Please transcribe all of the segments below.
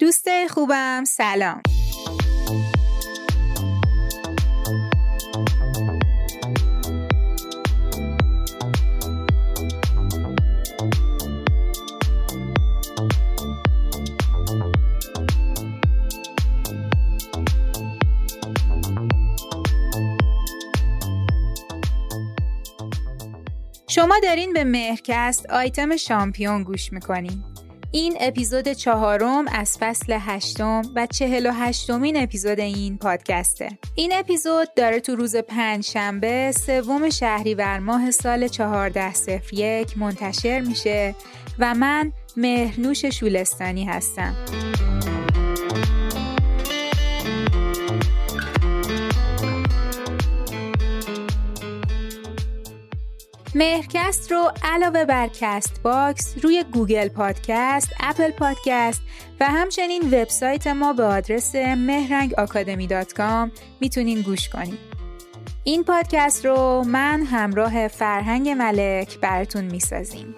دوست خوبم. سلام. شما دارین به مهرکست آیتم شامپیون گوش می‌کنین. این اپیزود چهارم از فصل هشتم و چهل و هشتمین اپیزود این پادکسته. این اپیزود داره تو روز پنج شنبه سوم شهریور ماه سال یک منتشر میشه و من مهرنوش شولستانی هستم. مهرکست رو علاوه بر Castbox روی Google Podcast، Apple Podcast و همچنین وبسایت ما به آدرس مهرنگ می‌تونین گوش کنید. این پادکست رو من همراه فرهنگ ملک براتون می‌سازیم.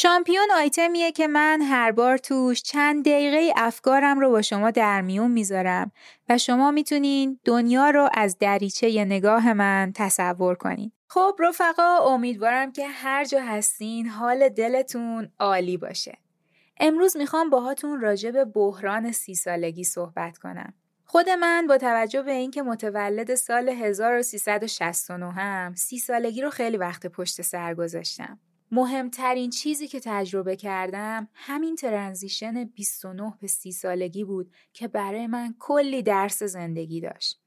شامپیون آیتمیه که من هر بار توش چند دقیقه افکارم رو با شما در میون می‌ذارم و شما می‌تونین دنیا رو از دریچه نگاه من تصور کنین. خب رفقا امیدوارم که هر جا هستین حال دلتون عالی باشه. امروز می‌خوام باهاتون راجع به بحران سی سالگی صحبت کنم. خود من با توجه به اینکه متولد سال 1369 هم سی سالگی رو خیلی وقت پشت سر گذاشتم. مهمترین چیزی که تجربه کردم همین ترنزیشن 29 به 30 سالگی بود که برای من کلی درس زندگی داشت.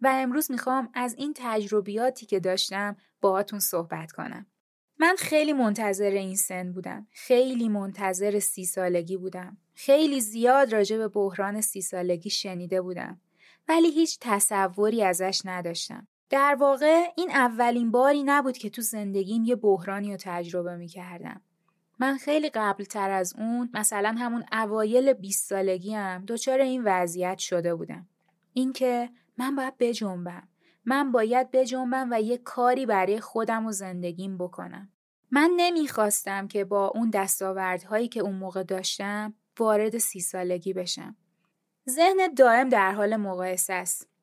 و امروز می‌خوام از این تجربیاتی که داشتم باهاتون صحبت کنم. من خیلی منتظر این سن بودم. خیلی منتظر سی سالگی بودم. خیلی زیاد راجع به بحران سی سالگی شنیده بودم. ولی هیچ تصوری ازش نداشتم. در واقع این اولین باری نبود که تو زندگیم یه بحرانی رو تجربه می کردم. من خیلی قبل تر از اون مثلا همون اوایل 20 سالگی هم دچار این وضعیت شده بودم. اینکه من باید بجنبم. من باید بجنبم و یه کاری برای خودم و زندگیم بکنم. من نمی‌خواستم که با اون دستاوردهایی که اون موقع داشتم وارد سی سالگی بشم. ذهن دائم در حال مقایسه است.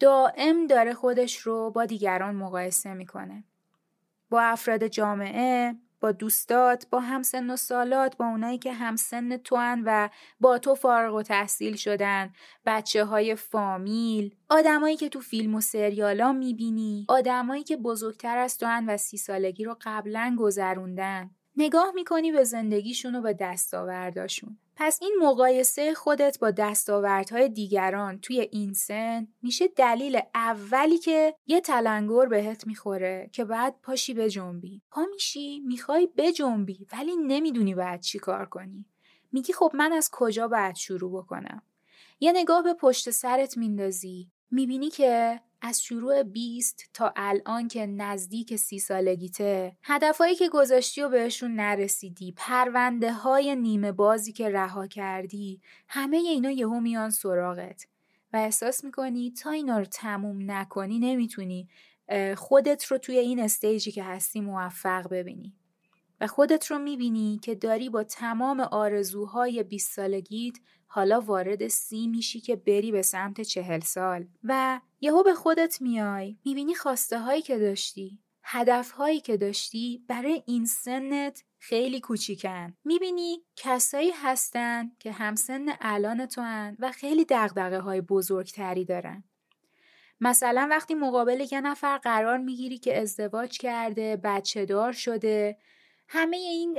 دائم داره خودش رو با دیگران مقایسه می‌کنه. با افراد جامعه، با دوستات، با همسن و سالات، با اونایی که همسن تو هن و با تو فارغ و تحصیل شدن، بچه های فامیل، آدمایی که تو فیلم و سریالا می‌بینی، آدمایی که بزرگتر از تو هن و سی سالگی رو قبلا گذروندن. نگاه می‌کنی به زندگیشون و به دستاورداشون. پس این مقایسه خودت با دستاوردهای دیگران توی این سن میشه دلیل اولی که یه تلنگر بهت می‌خوره که بعد پاشی به جنبی. پا میشی می‌خوای بجنبی ولی نمی‌دونی باید چی کار کنی. میگی خب من از کجا باید شروع بکنم. یه نگاه به پشت سرت میندازی. می‌بینی که از شروع 20 تا الان که نزدیک سی سالگیته. هدفهایی که گذاشتی و بهشون نرسیدی پرونده های نیمه بازی که رها کردی همه اینا یهو میان سراغت. و احساس می‌کنی تا اینا رو تموم نکنی نمی‌تونی خودت رو توی این استیجی که هستی موفق ببینی. و خودت رو می‌بینی که داری با تمام آرزوهای 20 سالگیت حالا وارد سی میشی که بری به سمت چهل سال. و یهو به خودت میای می‌بینی خواسته هایی که داشتی هدف هایی که داشتی برای این سنت خیلی کوچیکن. می‌بینی کسایی هستن که همسن الان تو هن و خیلی دقدقه های بزرگتری دارن. مثلا وقتی مقابل یه نفر قرار می‌گیری که ازدواج کرده بچه دار شده همه این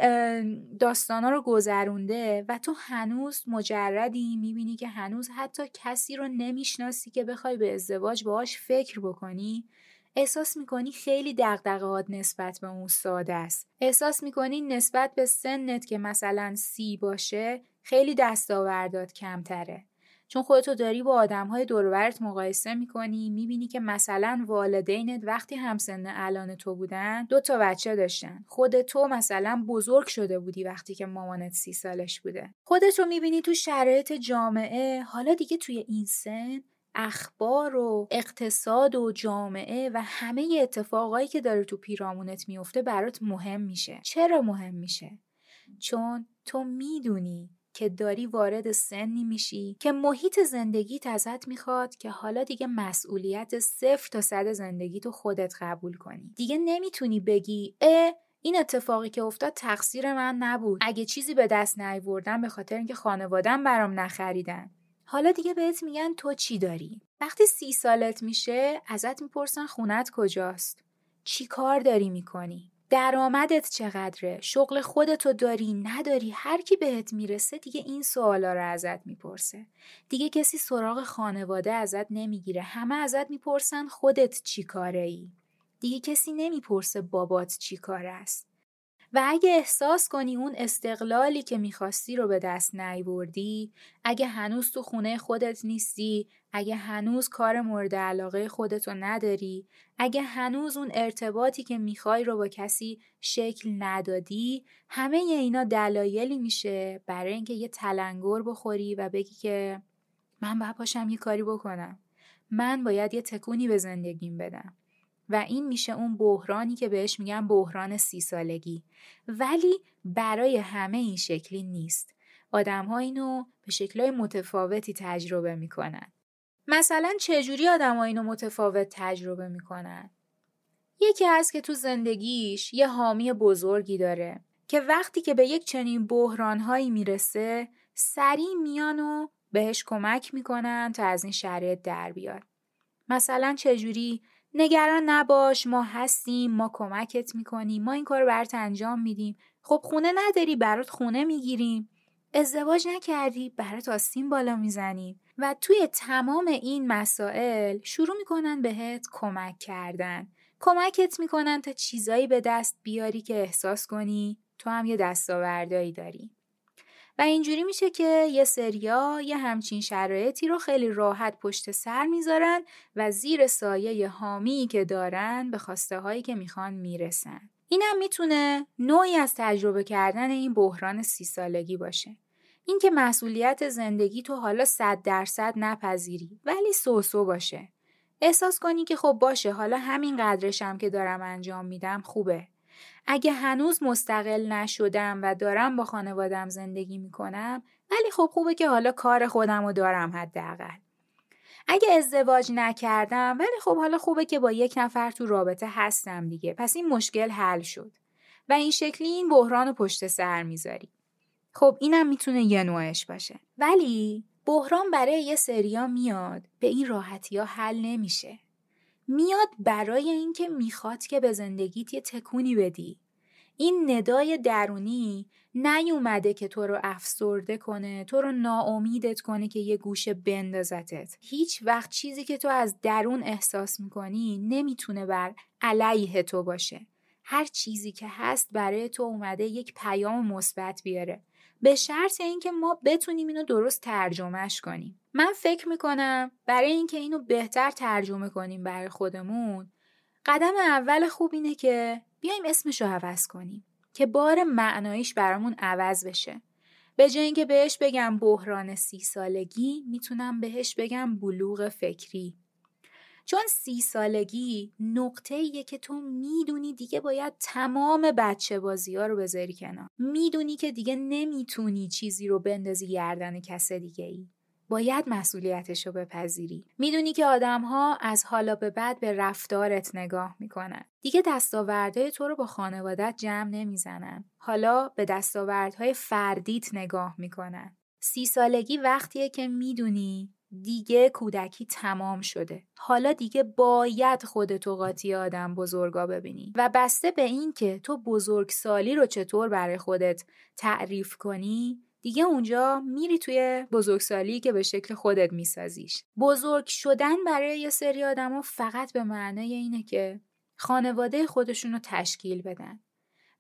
داستانا رو گذرونده و تو هنوز مجردی می‌بینی که هنوز حتی کسی رو نمی‌شناسی که بخوای به ازدواج باهاش فکر بکنی. احساس می‌کنی خیلی دقدقهات نسبت به اون ساده است. احساس می‌کنی نسبت به سنت که مثلا سی باشه خیلی دستاوردات کمتره. چون خودتو داری با آدم های دورورت مقایسه می‌کنی می‌بینی که مثلا والدینت وقتی همسن الان تو بودن دو تا بچه داشتن. خود تو مثلا بزرگ شده بودی وقتی که مامانت سی سالش بوده. خودتو می‌بینی تو شرایط جامعه حالا دیگه توی این سن اخبار و اقتصاد و جامعه و همه اتفاقایی که داره تو پیرامونت میفته برات مهم میشه. چرا مهم میشه؟ چون تو می‌دونی که داری وارد سنی میشی که محیط زندگیت ازت می‌خواد که حالا دیگه مسئولیت صفر تا صد زندگی تو خودت قبول کنی. دیگه نمی‌تونی بگی اه این اتفاقی که افتاد تقصیر من نبود. اگه چیزی به دست نیوردم به خاطر اینکه خانوادم برام نخریدن. حالا دیگه بهت میگن تو چی داری؟ وقتی سی سالت میشه ازت می‌پرسن خونت کجاست. چی کار داری می‌کنی؟ درآمدت چقدره؟ شغل خودتو داری؟ نداری؟ هر کی بهت می‌رسه دیگه این سوالا رو ازت می‌پرسه. دیگه کسی سراغ خانواده ازت نمی‌گیره. همه ازت می‌پرسن خودت چی کاره ای دیگه کسی نمی‌پرسه بابات چی کار است. و اگه احساس کنی اون استقلالی که می‌خواستی رو به دست نیوردی اگه هنوز تو خونه خودت نیستی اگه هنوز کار مورد علاقه خودتو نداری اگه هنوز اون ارتباطی که می‌خوای رو با کسی شکل ندادی همه اینا دلایلی میشه برای اینکه یه تلنگر بخوری و بگی که من باید پاشم یه کاری بکنم. من باید یه تکونی به زندگیم بدم. و این میشه اون بحرانی که بهش میگن بحران سی سالگی. ولی برای همه این شکلی نیست. آدم ها اینو به شکلهای متفاوتی تجربه می‌کنن. مثلا چجوری آدم ها اینو متفاوت تجربه می‌کنن؟ یکی هست که تو زندگیش یه حامی بزرگی داره که وقتی که به یک چنین بحرانهایی می‌رسه سریع میان و بهش کمک می‌کنن تا از این شرایط در بیاد. مثلا چجوری نگران نباش ما هستیم ما کمکت می‌کنیم ما این کار رو برات انجام میدیم. خب خونه نداری برات خونه می‌گیریم. ازدواج نکردی برات آستین بالا می‌زنیم. و توی تمام این مسائل شروع می‌کنن بهت کمک کردن. کمکت می‌کنن تا چیزایی به دست بیاری که احساس کنی تو هم یه دستاوردایی داری. و اینجوری میشه که یه سریا یه همچین شرایطی رو خیلی راحت پشت سر می‌ذارن و زیر سایه حامی که دارن به خواسته هایی که می‌خوان می‌رسن. اینم می‌تونه نوعی از تجربه کردن این بحران سی سالگی باشه. اینکه مسئولیت زندگی تو حالا صد درصد نپذیری ولی سوسو باشه. احساس کنی که خب باشه حالا همین قدرشم که دارم انجام میدم خوبه. اگه هنوز مستقل نشدم و دارم با خانوادم زندگی می‌کنم ولی خب خوبه که حالا کار خودم رو دارم حداقل. اگه ازدواج نکردم ولی خب حالا خوبه که با یک نفر تو رابطه هستم دیگه. پس این مشکل حل شد. و این شکلی این بحران رو پشت سر می‌ذاری. خب اینم می‌تونه یه نوعش باشه. ولی بحران برای یه سریا میاد به این راحتی ها حل نمیشه. میاد برای اینکه می‌خواد که به زندگیت یه تکونی بدی. این ندای درونی نیومده که تو رو افسرده کنه تو رو ناامیدت کنه که یه گوشه بندازتت. هیچ وقت چیزی که تو از درون احساس می‌کنی نمی‌تونه بر علیه تو باشه. هر چیزی که هست برای تو اومده یک پیام مثبت بیاره. به شرط اینکه ما بتونیم اینو درست ترجمهش کنیم. من فکر می‌کنم برای اینکه اینو بهتر ترجمه کنیم برای خودمون قدم اول خوب اینه که بیایم اسمش رو عوض کنیم که بار معناییش برامون عوض بشه. به جای اینکه بهش بگم بحران سی سالگی می‌تونم بهش بگم بلوغ فکری. چون سی سالگی نقطه ایه که تو می‌دونی دیگه باید تمام بچه بازی ها رو بذاری کنار. می‌دونی که دیگه نمی‌تونی چیزی رو بندازی گردن کس دیگه ای باید مسئولیتش رو بپذیری. می‌دونی که آدم ها از حالا به بعد به رفتارت نگاه می‌کنن. دیگه دستاوردهای تو رو با خانوادت جمع نمی‌زنن. حالا به دستاوردهای فردیت نگاه می‌کنن. سی سالگی وقتیه که می‌دونی دیگه کودکی تمام شده. حالا دیگه باید خودتو قاطی آدم بزرگا ببینی. و بسته به این که تو بزرگسالی رو چطور برای خودت تعریف کنی دیگه اونجا میری توی بزرگسالی که به شکل خودت میسازیش. بزرگ شدن برای یه سری آدما فقط به معنای اینه که خانواده خودشون رو تشکیل بدن.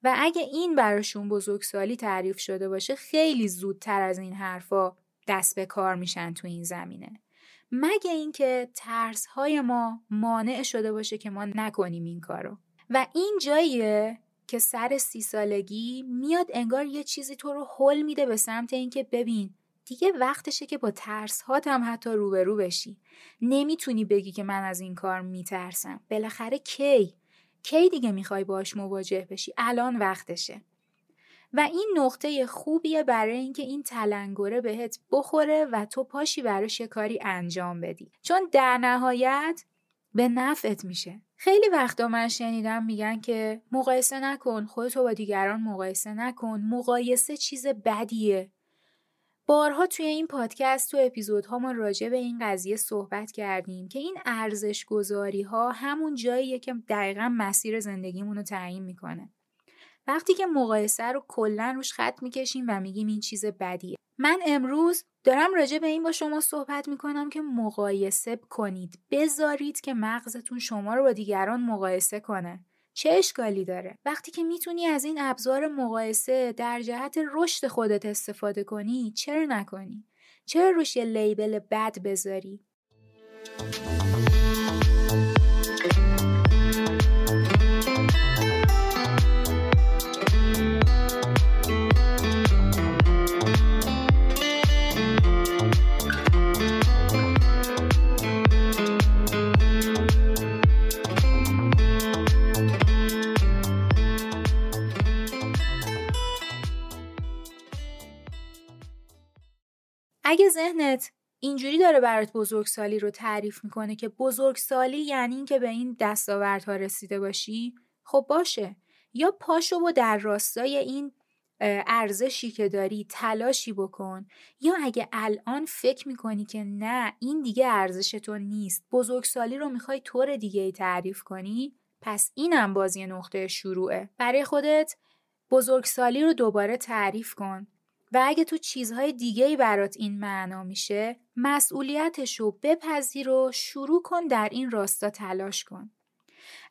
و اگه این براشون بزرگسالی تعریف شده باشه خیلی زودتر از این حرفا دست به کار میشن تو این زمینه. مگه اینکه ترس های ما مانع شده باشه که ما نکنیم این کارو. و این جاییه که سر سی سالگی میاد انگار یه چیزی تو رو حل میده به سمت اینکه ببین دیگه وقتشه که با ترس هات هم حتی روبرو بشی. نمی‌تونی بگی که من از این کار میترسم. بالاخره کی؟ کی دیگه می‌خوای باش مواجه بشی؟ الان وقتشه. و این نقطه خوبیه برای اینکه این تلنگره بهت بخوره و تو پاشی براش یه کاری انجام بدی. چون در نهایت به نفعت میشه. خیلی وقتا من شنیدم میگن که مقایسه نکن خودتو با دیگران مقایسه نکن مقایسه چیز بدیه. بارها توی این پادکست تو اپیزودها ما راجع به این قضیه صحبت کردیم که این ارزش گذاری ها همون جاییه که دقیقا مسیر زندگیمون رو تعیین می‌کنه. وقتی که مقایسه رو کلا روش خط می‌کشیم و میگیم این چیز بدیه. من امروز دارم راجع به این با شما صحبت می‌کنم که مقایسه کنید. بذارید که مغزتون شما رو با دیگران مقایسه کنه. چه اشکالی داره؟ وقتی که می‌تونی از این ابزار مقایسه در جهت رشد خودت استفاده کنی چرا نکنی؟ چرا روش یه لیبل بد بذاری؟ اگه ذهنت اینجوری داره برات بزرگسالی رو تعریف می‌کنه که بزرگسالی یعنی اینکه به این دستاوردها رسیده باشی خب باشه. یا پاشو و در راستای این ارزشی که داری تلاشی بکن. یا اگه الان فکر می‌کنی که نه این دیگه ارزش تو نیست بزرگسالی رو می‌خوای طور دیگه ای تعریف کنی پس اینم بازی نقطه شروعه. برای خودت بزرگسالی رو دوباره تعریف کن. و اگه تو چیزهای دیگه ای برات این معنا میشه مسئولیتش رو بپذیر و شروع کن در این راستا تلاش کن.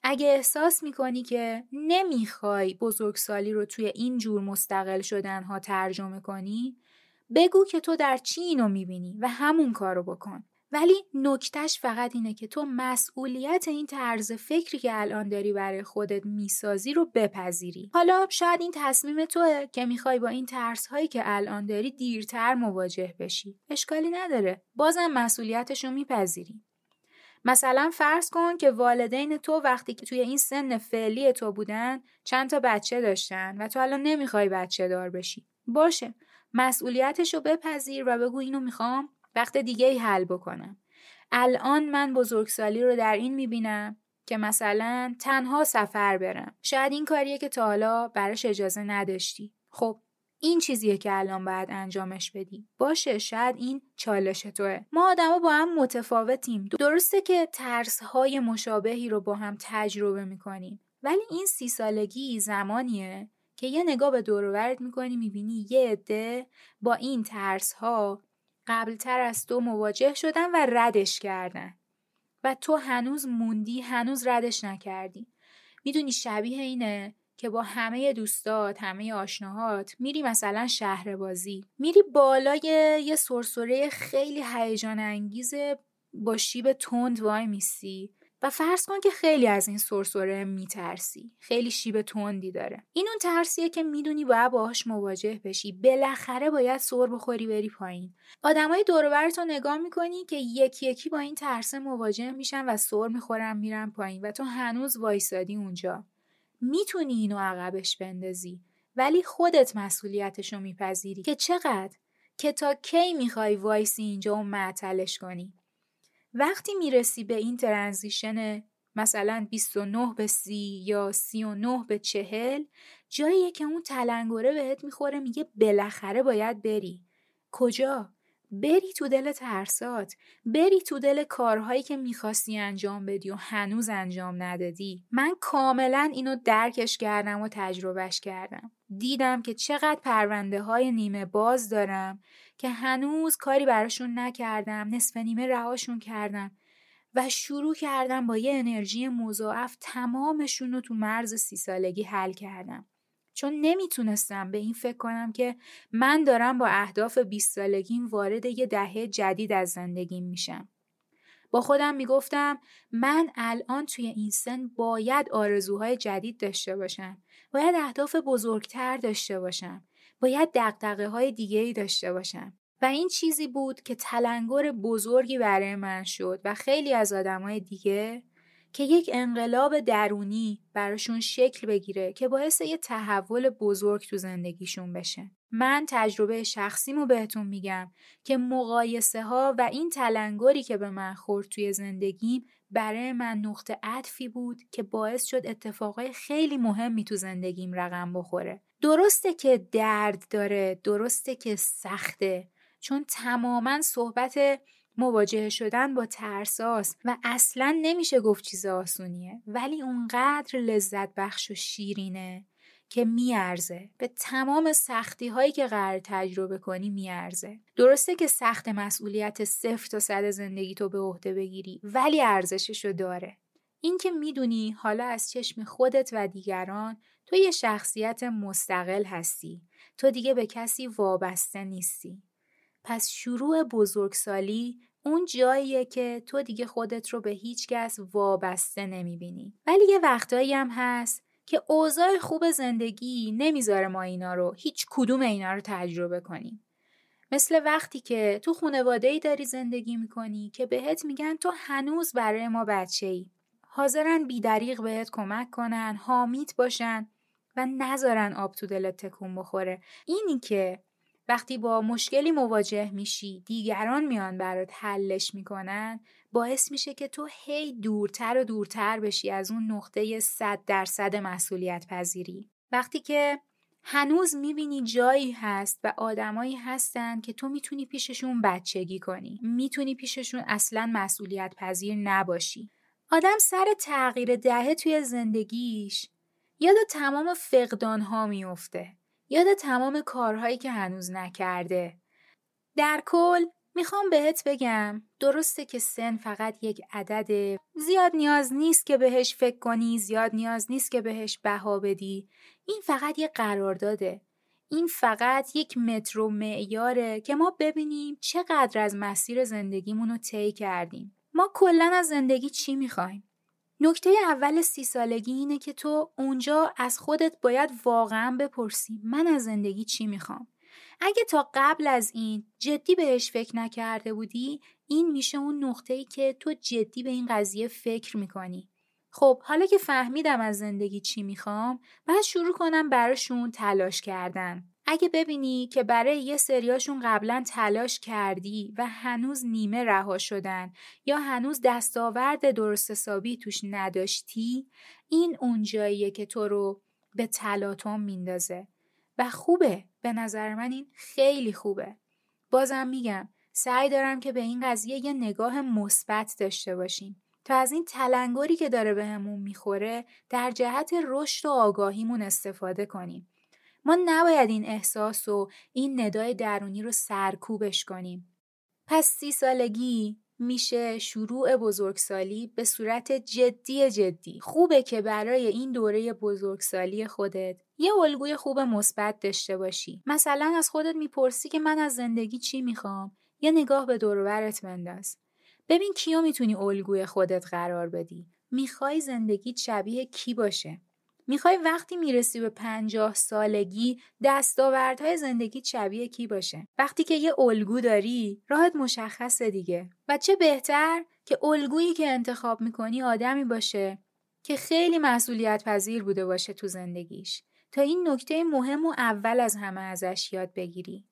اگه احساس می‌کنی که نمی‌خوای بزرگسالی رو توی این جور مستقل شدن ها ترجمه کنی بگو که تو در چی اینو می‌بینی و همون کارو بکن. ولی نکتش فقط اینه که تو مسئولیت این طرز فکری که الان داری برای خودت می‌سازی رو بپذیری. حالا شاید این تصمیم توه که می‌خوای با این ترس هایی که الان داری دیرتر مواجه بشی. اشکالی نداره. بازم مسئولیتش رو میپذیری. مثلا فرض کن که والدین تو وقتی که توی این سن فعلی تو بودن چند تا بچه داشتن و تو الان نمی‌خوای بچه دار بشی. باشه. مسئولیتش رو بپذیر و بگو اینو می‌خوام وقت دیگه ای حل بکنم. الان من بزرگسالی رو در این می‌بینم که مثلا تنها سفر برم. شاید این کاریه که تا حالا براش اجازه نداشتی. خب این چیزیه که الان باید انجامش بدی. باشه شاید این چالش توه. ما آدما با هم متفاوتیم. درسته که ترس های مشابهی رو با هم تجربه می‌کنیم. ولی این سی سالگی زمانیه که یه نگاه به دور می‌کنی می‌بینی یه عده با این ترس ها قبلتر از تو مواجه شدن و ردش کردن. و تو هنوز موندی هنوز ردش نکردی. می‌دونی شبیه اینه که با همه دوستات همه آشناهات میری مثلا شهر بازی میری بالای یه سرسره خیلی هیجان انگیز با شیب تند وای میسی. و فرض کن که خیلی از این سرسره میترسی. خیلی شیب تندی داره. این اون ترسیه که می‌دونی باید باهاش مواجه بشی. بالاخره باید سر بخوری بری پایین. آدمای دورتو نگاه می‌کنی که یکی یکی با این ترس مواجه میشن و سر می‌خورن میرن پایین و تو هنوز وایسادی اونجا. می‌تونی اینو عقبش بندازی. ولی خودت مسئولیتشو میپذیری که چقدر؟ که تا کی می‌خوای وایسی اینجا و معطلش کنی؟ وقتی می‌رسی به این transition مثلا 29 به 30 یا 39 به 40 جاییه که اون تلنگره بهت می‌خوره میگه بالاخره باید بری. کجا؟ بری تو دل ترسات بری تو دل کارهایی که می‌خواستی انجام بدی و هنوز انجام ندادی. من کاملا اینو درکش کردم و تجربهش کردم. دیدم که چقدر پرونده های نیمه باز دارم که هنوز کاری براشون نکردم نصف نیمه رهاشون کردم و شروع کردم با یه انرژی مضاعف تمامشون رو تو مرز سی سالگی حل کردم. چون نمی‌تونستم به این فکر کنم که من دارم با اهداف 20 سالگیم وارد یه دهه جدید از زندگیم میشم. با خودم می‌گفتم من الان توی این سن باید آرزوهای جدید داشته باشم. باید اهداف بزرگتر داشته باشم. باید دقدقه های دیگه ای داشته باشم. و این چیزی بود که تلنگر بزرگی برای من شد و خیلی از آدمای دیگه که یک انقلاب درونی براشون شکل بگیره که باعث یه تحول بزرگ تو زندگیشون بشه. من تجربه شخصیمو بهتون میگم که مقایسه ها و این تلنگری که به من خورد توی زندگیم برای من نقطه عطفی بود که باعث شد اتفاقای خیلی مهمی تو زندگیم رقم بخوره. درسته که درد داره، درسته که سخته، چون تماما صحبت مواجه شدن با ترساس و اصلا نمیشه گفت چیز آسونیه ولی اونقدر لذت بخش و شیرینه که میارزه. به تمام سختی هایی که قرار تجربه کنی میارزه. درسته که سخت مسئولیت صفر تا صد زندگی تو به عهده بگیری ولی ارزششو داره. این که می‌دونی حالا از چشم خودت و دیگران تو یه شخصیت مستقل هستی. تو دیگه به کسی وابسته نیستی. پس شروع بزرگسالی اون جاییه که تو دیگه خودت رو به هیچ کس وابسته نمی‌بینی. ولی یه وقتایی هم هست که اوضاع خوب زندگی نمی‌ذاره ما اینا رو هیچ کدوم اینا رو تجربه کنیم. مثل وقتی که تو خانواده ای داری زندگی می‌کنی که بهت میگن تو هنوز برای ما بچه ای. حاضرن بیدریق بهت کمک کنن، حامیت باشن و نذارن آب تو دلت تکون بخوره. اینی که وقتی با مشکلی مواجه میشی دیگران میان برات حلش می‌کنن باعث میشه که تو هی دورتر و دورتر بشی از اون نقطه صد درصد مسئولیت پذیری. وقتی که هنوز می‌بینی جایی هست و آدمایی هستن که تو می‌تونی پیششون بچگی کنی می‌تونی پیششون اصلا مسئولیت پذیر نباشی. آدم سر تغییر دهه توی زندگیش یاد تمام فقدان ها میفته یاد تمام کارهایی که هنوز نکرده. در کل می‌خوام بهت بگم درسته که سن فقط یک عدده. زیاد نیاز نیست که بهش فکر کنی زیاد نیاز نیست که بهش بها بدی. این فقط یک قرارداده. این فقط یک مترو معیاره که ما ببینیم چقدر از مسیر زندگیمون رو طی کردیم. ما کلا از زندگی چی می‌خوایم؟ نکته اول سی سالگی اینه که تو اونجا از خودت باید واقعا بپرسی من از زندگی چی می‌خوام. اگه تا قبل از این جدی بهش فکر نکرده بودی این میشه اون نقطه ای که تو جدی به این قضیه فکر می‌کنی. خب حالا که فهمیدم از زندگی چی می‌خوام بعد شروع کنم براشون تلاش کردن. اگه ببینی که برای یه سریاشون قبلا تلاش کردی و هنوز نیمه رها شدن یا هنوز دستاورد درست حسابی توش نداشتی این اون جاییه که تو رو به تلاطم میندازه. و خوبه به نظر من این خیلی خوبه. بازم میگم سعی دارم که به این قضیه یه نگاه مثبت داشته باشیم. تا از این تلنگری که داره بهمون به می‌خوره در جهت رشد و آگاهیمون استفاده کنیم. ما نباید این احساس و این ندای درونی رو سرکوبش کنیم. پس سی سالگی میشه شروع بزرگسالی به صورت جدی جدی. خوبه که برای این دوره بزرگسالی خودت یه الگوی خوب مثبت داشته باشی. مثلا از خودت می‌پرسی که من از زندگی چی می‌خوام؟ یه نگاه به دورورت بنداز. ببین کیو می‌تونی الگوی خودت قرار بدی. می‌خوای زندگی شبیه کی باشه؟ می‌خوای وقتی می‌رسی به پنجاه سالگی دستاوردهای زندگی شبیه کی باشه؟ وقتی که یه الگو داری راحت مشخصه دیگه. و چه بهتر که الگویی که انتخاب می‌کنی آدمی باشه که خیلی مسئولیت پذیر بوده باشه تو زندگیش. تا این نکته مهم و اول از همه ازش یاد بگیری.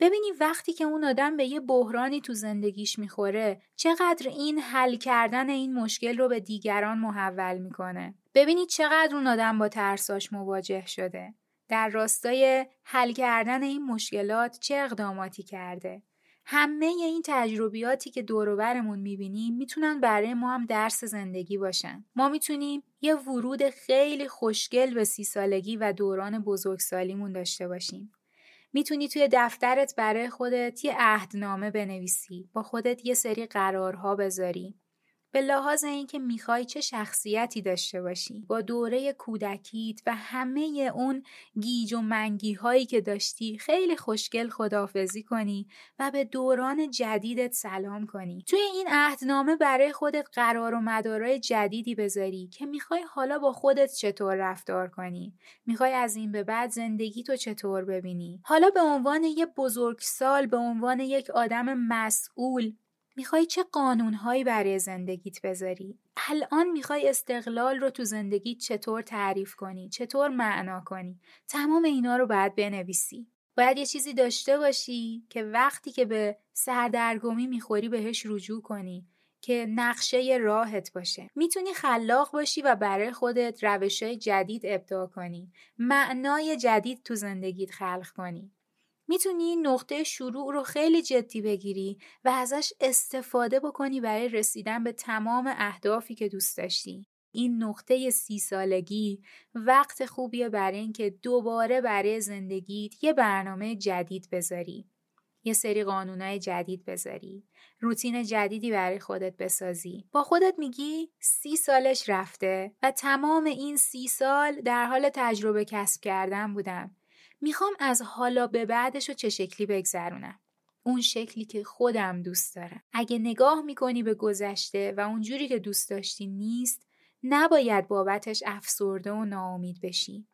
ببینی وقتی که اون آدم به یه بحرانی تو زندگیش می‌خوره چقدر این حل کردن این مشکل رو به دیگران محول می‌کنه. ببینید چقدر اون آدم با ترساش مواجه شده در راستای حل کردن این مشکلات چه اقداماتی کرده همه این تجربیاتی که دوروبرمون می‌بینیم می‌تونن برای ما هم درس زندگی باشن. ما می‌تونیم یه ورود خیلی خوشگل به سی سالگی و دوران بزرگسالیمون داشته باشیم. می‌تونی توی دفترت برای خودت یه عهدنامه بنویسی با خودت یه سری قرارها بذاری به لحاظ اینکه می‌خوای چه شخصیتی داشته باشی با دوره کودکیت و همه اون گیج و منگی هایی که داشتی خیلی خوشگل خدافزی کنی و به دوران جدیدت سلام کنی. توی این عهدنامه برای خودت قرار و مدارای جدیدی بذاری که می‌خوای حالا با خودت چطور رفتار کنی. می‌خوای از این به بعد زندگی تو چطور ببینی. حالا به عنوان یه بزرگسال به عنوان یک آدم مسئول می‌خوای چه قانونهایی برای زندگیت بذاری؟ الان می‌خوای استقلال رو تو زندگیت چطور تعریف کنی؟ چطور معنا کنی؟ تمام اینا رو باید بنویسی. باید یه چیزی داشته باشی که وقتی که به سردرگمی می‌خوری بهش رجوع کنی که نقشه راهت باشه می‌تونی خلاق باشی و برای خودت روش جدید ابداع کنی معنای جدید تو زندگیت خلق کنی می‌تونی نقطه شروع رو خیلی جدی بگیری و ازش استفاده بکنی برای رسیدن به تمام اهدافی که دوست داشتی. این نقطه سی سالگی وقت خوبیه برای اینکه دوباره برای زندگیت یه برنامه جدید بذاری. یه سری قانونای جدید بذاری. روتین جدیدی برای خودت بسازی. با خودت میگی سی سالش رفته و تمام این سی سال در حال تجربه کسب کردن بودم. می‌خوام از حالا به بعدش رو چه شکلی بگذرونم. اون شکلی که خودم دوست دارم. اگه نگاه می‌کنی به گذشته و اونجوری که دوست داشتی نیست، نباید بابتش افسرده و ناامید بشی.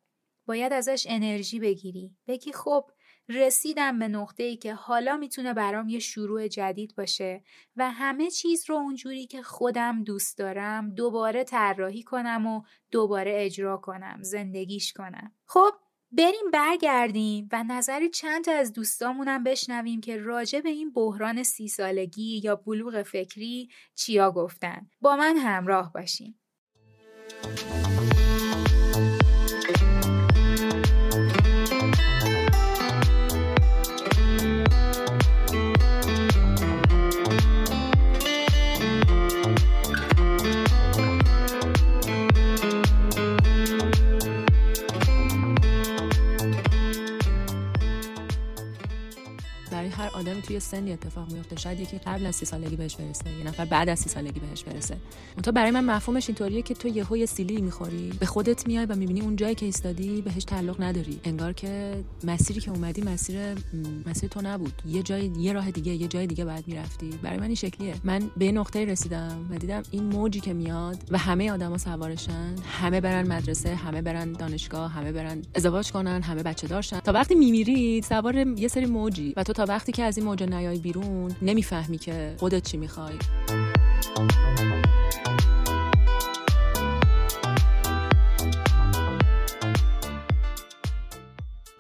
باید ازش انرژی بگیری. بگی خب رسیدم به نقطه ای که حالا می‌تونه برام یه شروع جدید باشه و همه چیز رو اونجوری که خودم دوست دارم دوباره طراحی کنم و دوباره اجرا کنم زندگیش کنم خب بریم برگردیم و نظر چند تا از دوستامونم بشنویم که راجع به این بحران سی سالگی یا بلوغ فکری چیا گفتن. با من همراه باشین. آدم توی سنی اتفاق میفته. شاید یکی قبل از سی سالگی بهش برسه یه نفر بعد از سی سالگی بهش برسه. تو برای من مفهومش اینطوریه که تو یهو یه سیلی می‌خوری به خودت میای و می‌بینی اون جایی که ایستادی بهش تعلق نداری. انگار که مسیری که اومدی مسیر مسیر تو نبود. یه جای یه راه دیگه یه جای دیگه بعد می‌رفتی. برای من این شکلیه. من به نقطه رسیدم و دیدم این موجی که میاد و همه آدما سوارشن همه برن مدرسه همه برن دانشگاه همه برن ازدواج کنن همه بچه دارشن تا وقتی میمیری سوار یه سری موجی. و تو تا وقتی که از این موج نیای بیرون نمی‌فهمی که خودت چی می‌خوای.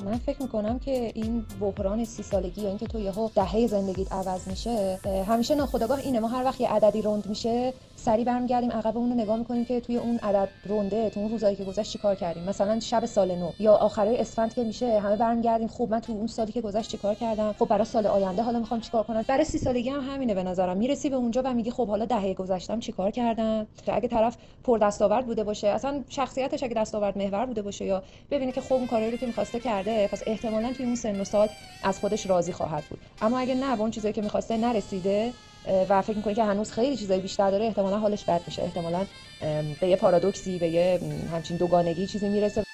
من فکر می‌کنم که این بحران سی سالگی یا اینکه تو یهو دهه زندگیت عوض میشه همیشه ناخودآگاه اینه. ما هر وقت یه عددی روند میشه سری برمیگردیم عقب اون رو نگاه می‌کنیم که توی اون عدد رونده تو اون روزایی که گذشت چیکار کردیم؟ مثلا شب سال نو یا آخرای اسفند که میشه همه برمیگردیم. خوب من تو اون سالی که گذشت چیکار کردم؟ خب برای سال آینده حالا می‌خوام چیکار کنم؟ برای سی سالگی هم همینه به نظرم. می‌رسی به اونجا و میگی خب حالا دهه گذشتم چیکار کردم؟ اگه طرف پر دستاورد بوده باشه اصلا شخصیتش اگه دستاورد محور بوده باشه یا ببینه که خب اون کاری رو که می‌خواسته کرده پس احتمالا توی اون سن و سال از خودش راضی خواهد بود. اما اگه نه اون چیزایی که می‌خواسته نرسیده و فکر می‌کنه که هنوز خیلی چیزای بیشتر داره احتمالا حالش بد میشه احتمالا به یه پارادوکسی به یه همچین دوگانگی چیزی می‌رسه.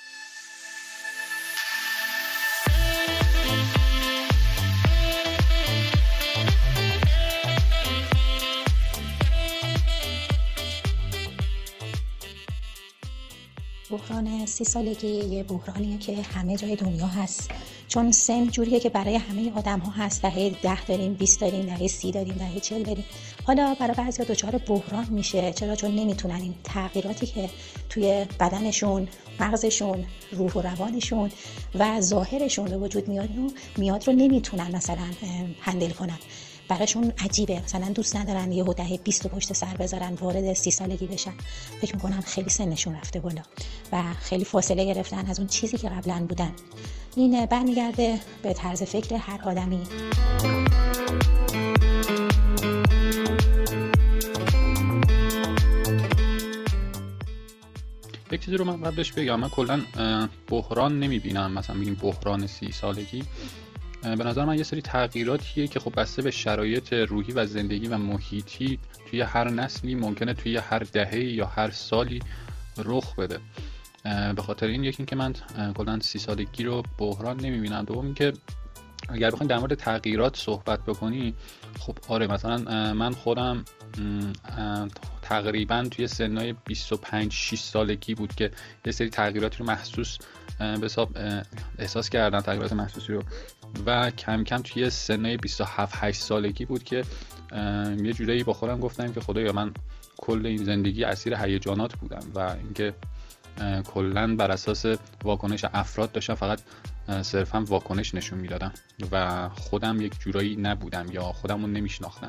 بحران سی سالگی یه بحرانیه که همه جای دنیا هست. چون سن جوریه که برای همه آدم ها هست دهه ده داریم 20 داریم دهه سی داریم دهه چل داریم. حالا برای بعضی دچار بحران میشه. چرا؟ چون نمی‌تونن این تغییراتی که توی بدنشون مغزشون روح و روانشون و ظاهرشون به وجود میاد رو میاد رو نمی‌تونن مثلا هندل کنن. براشون عجیبه. مثلا دوست ندارن یه دهه 20 پشت سر بذارن وارد سی سالگی بشن. فکر می‌کنن خیلی سنشون رفته بالا و خیلی فاصله گرفتن از اون چیزی که قبلا بودن. این برمیگرده به طرز فکر هر آدمی. یک چیزی رو من باید بگم. من کلا بحران نمی‌بینم. مثلا بگیم بحران سی سالگی. به نظر من یه سری تغییراتیه که خب بسته به شرایط روحی و زندگی و محیطی توی هر نسلی ممکنه توی هر دهه یا هر سالی رخ بده. به خاطر این یکی که من کلا سی سالگی رو بحران نمی‌بینم. دوم که اگر بخوایم در مورد تغییرات صحبت بکنی خب آره مثلا من خودم تقریبا توی سنهای 25 6 سالگی بود که یه سری تغییراتی رو محسوس به احساس کردم تغییرات محسوسی رو. و کم کم توی سنهای 27 8 سالگی بود که یه جورایی با خودم گفتم که خدایا من کل این زندگی اسیر هیجانات بودم و اینکه کلا بر اساس واکنش افراد داشتم فقط صرفا واکنش نشون می‌دادم. و خودم یک جورایی نبودم یا خودم رو نمیشناختم.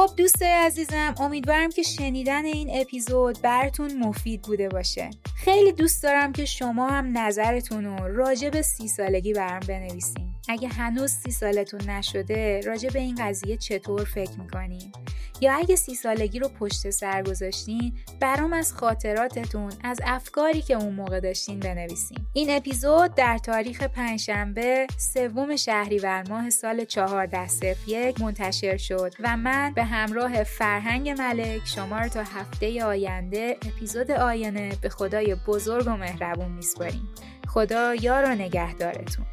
خب دوست عزیزم امیدوارم که شنیدن این اپیزود براتون مفید بوده باشه. خیلی دوست دارم که شما هم نظرتون رو راجع به سی سالگی برام بنویسین. اگه هنوز سی سالتون نشده راجع به این قضیه چطور فکر می‌کنین؟ یا اگه سی سالگی رو پشت سر گذاشتین برام از خاطراتتون از افکاری که اون موقع داشتین بنویسین. این اپیزود در تاریخ پنجشنبه سوم شهریور ماه سال 1401 منتشر شد و من به همراه فرهنگ ملک شما رو تا هفته آینده اپیزود آینه به خدای بزرگ و مهربون میسپاریم. خدا یار و نگهدارتون.